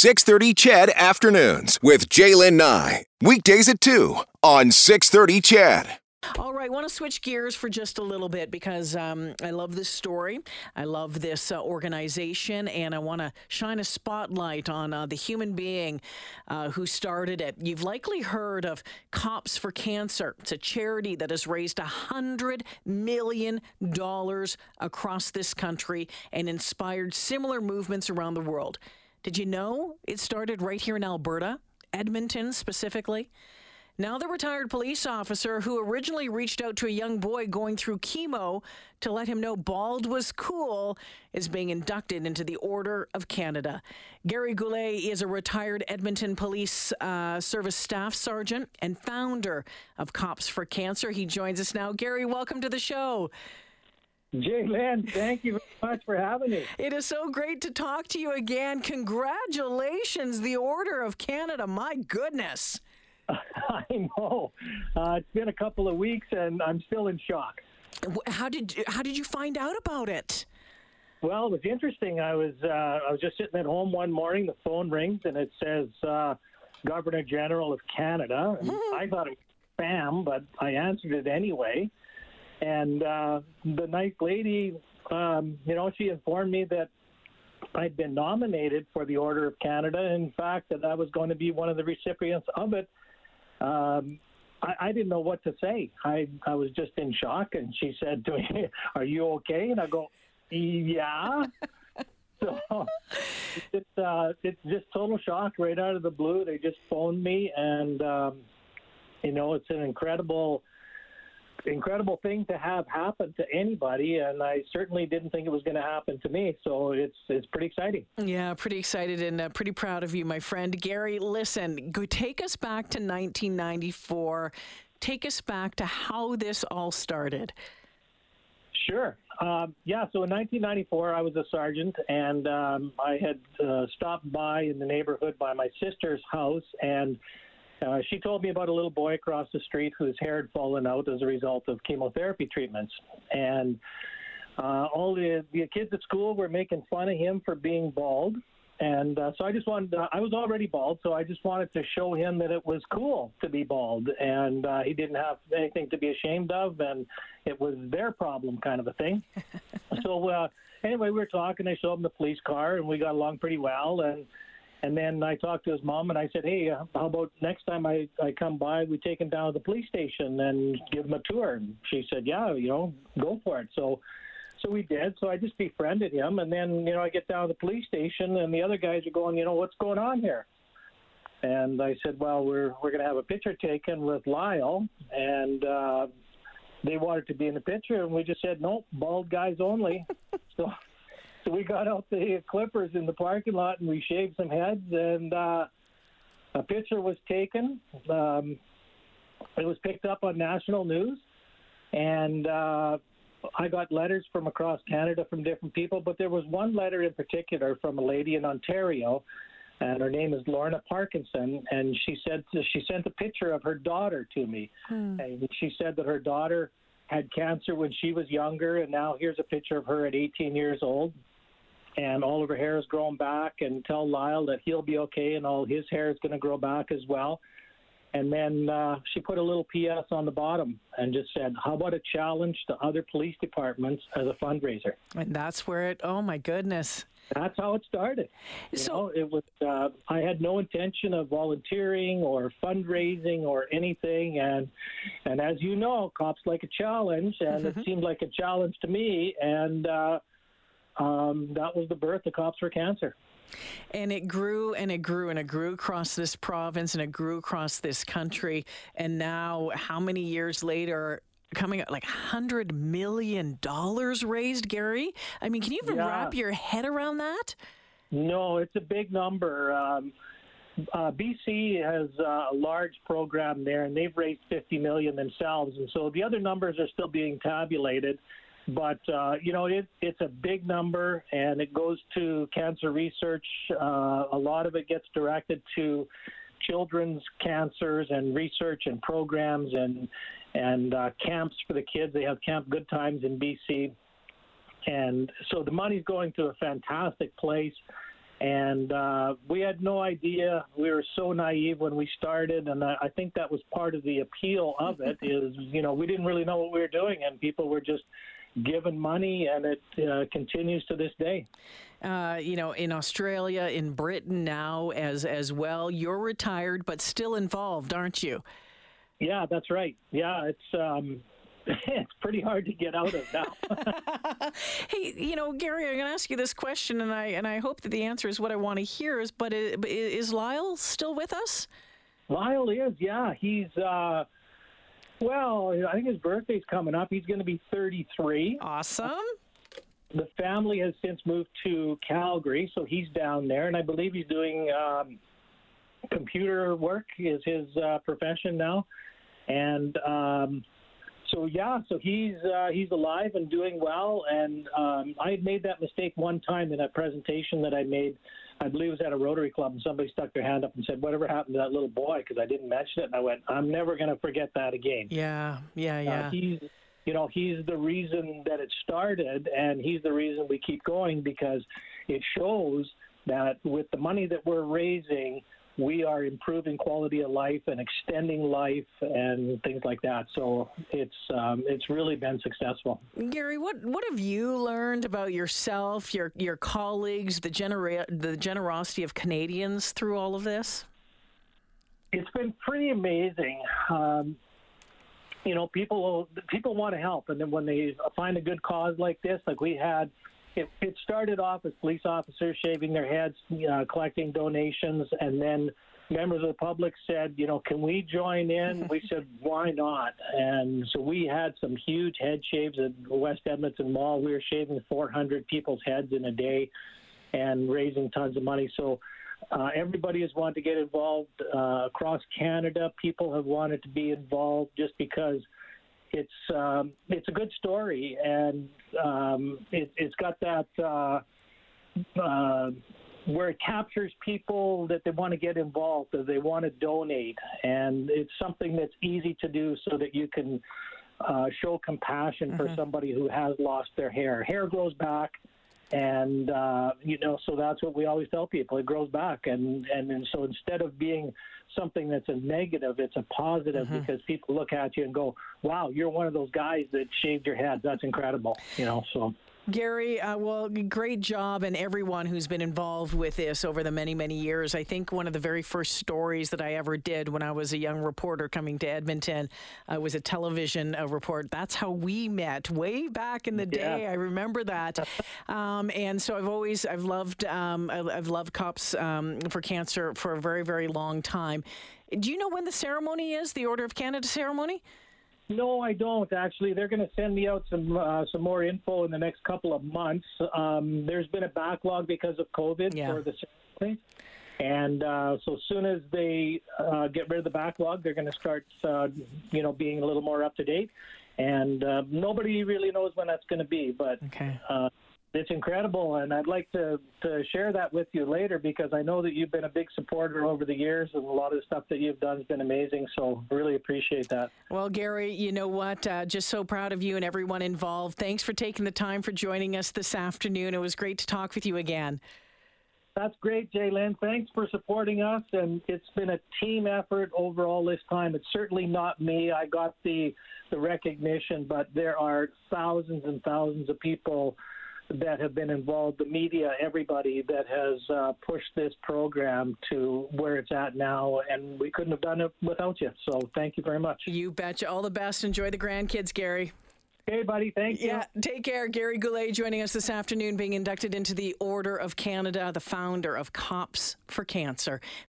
630 CHED Afternoons with Jaylen Nye. Weekdays at 2 on 630 CHED. All right, want to switch gears for just a little bit because um, I love this story. I love this uh, organization, and I want to shine a spotlight on uh, the human being uh, who started it. You've likely heard of Cops for Cancer. It's a charity that has raised $100 million across this country and inspired similar movements around the world. Did you know it started right here in Alberta, Edmonton specifically? Now, the retired police officer who originally reached out to a young boy going through chemo to let him know bald was cool is being inducted into the Order of Canada. Gary Goulet is a retired Edmonton Police uh, Service staff sergeant and founder of Cops for Cancer. He joins us now. Gary, welcome to the show. Jaylen, thank you very much for having me. It is so great to talk to you again. Congratulations, the Order of Canada. My goodness. I know. Uh, it's been a couple of weeks, and I'm still in shock. How did you, how did you find out about it? Well, it was interesting. I was uh, I was just sitting at home one morning. The phone rings, and it says uh, Governor General of Canada. And mm. I thought it was spam, but I answered it anyway. And uh, the nice lady, um, you know, she informed me that I'd been nominated for the Order of Canada. In fact, that I was going to be one of the recipients of it um, I, I didn't know what to say. I, I was just in shock. And she said to me, Are you okay? And I go, Yeah. so it's uh, it's just total shock right out of the blue. They just phoned me, and um, you know it's an incredible incredible thing to have happen to anybody, and I certainly didn't think it was going to happen to me. So it's it's pretty exciting. Yeah, pretty excited and uh, pretty proud of you, my friend Gary. Listen, go take us back to 1994. Take us back to how this all started. Sure. Um, yeah, so in 1994, I was a sergeant, and um, I had uh, stopped by in the neighborhood by my sister's house, and uh, she told me about a little boy across the street whose hair had fallen out as a result of chemotherapy treatments. And uh, all the, the kids at school were making fun of him for being bald. And uh, so I just wanted, uh, I was already bald, so I just wanted to show him that it was cool to be bald. And uh, he didn't have anything to be ashamed of, and it was their problem kind of a thing. so uh, anyway, we were talking. I showed him the police car, and we got along pretty well. And and then I talked to his mom and I said, hey, uh, how about next time I, I come by, we take him down to the police station and give him a tour? And she said, yeah, you know, go for it. So, so we did. So I just befriended him. And then, you know, I get down to the police station and the other guys are going, you know, what's going on here? And I said, well, we're, we're going to have a picture taken with Lyle. And, uh, they wanted to be in the picture, and we just said, nope, bald guys only. so got out the clippers in the parking lot and we shaved some heads, and uh, a picture was taken. Um, it was picked up on national news, and uh, I got letters from across Canada from different people, but there was one letter in particular from a lady in Ontario, and her name is Lorna Parkinson, and she said she sent a picture of her daughter to me, hmm. and she said that her daughter had cancer when she was younger, and now here's a picture of her at 18 years old and all of her hair is growing back and tell Lyle that he'll be okay and all his hair is going to grow back as well. And then uh, she put a little PS on the bottom and just said, How about a challenge to other police departments as a fundraiser? And that's where it, oh my goodness. That's how it started. You so, know, it was, uh, I had no intention of volunteering or fundraising or anything. And, and as you know, cops like a challenge, and mm-hmm. it seemed like a challenge to me. And, uh, um, that was the birth of Cops for Cancer. And it grew and it grew and it grew across this province and it grew across this country. And now, how many years later, coming up like $100 million raised, Gary? I mean, can you even yeah. wrap your head around that? No, it's a big number. Um, uh, BC has uh, a large program there, and they've raised 50 million themselves, and so the other numbers are still being tabulated. But uh, you know, it, it's a big number, and it goes to cancer research. Uh, a lot of it gets directed to children's cancers and research and programs and and uh, camps for the kids. They have Camp Good Times in BC, and so the money's going to a fantastic place. And uh, we had no idea. We were so naive when we started, and I, I think that was part of the appeal of it. is you know we didn't really know what we were doing, and people were just given money, and it uh, continues to this day. Uh, you know, in Australia, in Britain now as as well. You're retired, but still involved, aren't you? Yeah, that's right. Yeah, it's um, it's pretty hard to get out of now. hey, you know, Gary, I'm going to ask you this question, and I and I hope that the answer is what I want to hear. Is but is, is Lyle still with us? Lyle is. Yeah, he's. Uh, well, I think his birthday's coming up. He's going to be 33. Awesome. The family has since moved to Calgary, so he's down there, and I believe he's doing um, computer work is his uh, profession now, and. Um, so yeah, so he's uh, he's alive and doing well. And um, I had made that mistake one time in a presentation that I made. I believe it was at a Rotary Club, and somebody stuck their hand up and said, "Whatever happened to that little boy?" Because I didn't mention it, and I went, "I'm never going to forget that again." Yeah, yeah, uh, yeah. Uh, he's, you know, he's the reason that it started, and he's the reason we keep going because it shows that with the money that we're raising, we are improving quality of life and extending life and things like that. So it's um, it's really been successful. Gary, what what have you learned about yourself, your your colleagues, the genera- the generosity of Canadians through all of this? It's been pretty amazing. Um, you know, people people want to help, and then when they find a good cause like this, like we had it, it started off as police officers shaving their heads, uh, collecting donations, and then members of the public said, you know, can we join in? we said, why not? And so we had some huge head shaves at West Edmonton Mall. We were shaving 400 people's heads in a day and raising tons of money. So uh, everybody has wanted to get involved uh, across Canada. People have wanted to be involved just because – it's um, it's a good story, and um, it, has got that uh, uh, where it captures people that they want to get involved, that they want to donate, and it's something that's easy to do, so that you can uh, show compassion mm-hmm. for somebody who has lost their hair. Hair grows back and uh, you know so that's what we always tell people. It grows back. And, and and so instead of being something that's a negative it's a positive mm-hmm. because people look at you and go wow you're one of those guys that shaved your head. That's incredible you know so Gary, uh, well, great job, and everyone who's been involved with this over the many, many years. I think one of the very first stories that I ever did when I was a young reporter coming to Edmonton uh, was a television uh, report. That's how we met way back in the day. Yeah. I remember that, um, and so I've always I've loved um, I've loved Cops um, for Cancer for a very, very long time. Do you know when the ceremony is? The Order of Canada ceremony? No, I don't actually. They're going to send me out some uh, some more info in the next couple of months. Um, there's been a backlog because of COVID yeah. for the ceremony, and uh, so as soon as they uh, get rid of the backlog, they're going to start, uh, you know, being a little more up to date. And uh, nobody really knows when that's going to be, but okay. It's incredible, and I'd like to, to share that with you later because I know that you've been a big supporter over the years, and a lot of the stuff that you've done has been amazing. So really appreciate that. Well, Gary, you know what? Uh, just so proud of you and everyone involved. Thanks for taking the time for joining us this afternoon. It was great to talk with you again. That's great, Jalen. Thanks for supporting us, and it's been a team effort over all this time. It's certainly not me. I got the the recognition, but there are thousands and thousands of people that have been involved, the media, everybody that has uh, pushed this program to where it's at now, and we couldn't have done it without you. So thank you very much. You betcha. All the best. Enjoy the grandkids, Gary. Hey, buddy. Thank you. Yeah, take care. Gary Goulet joining us this afternoon, being inducted into the Order of Canada, the founder of Cops for Cancer.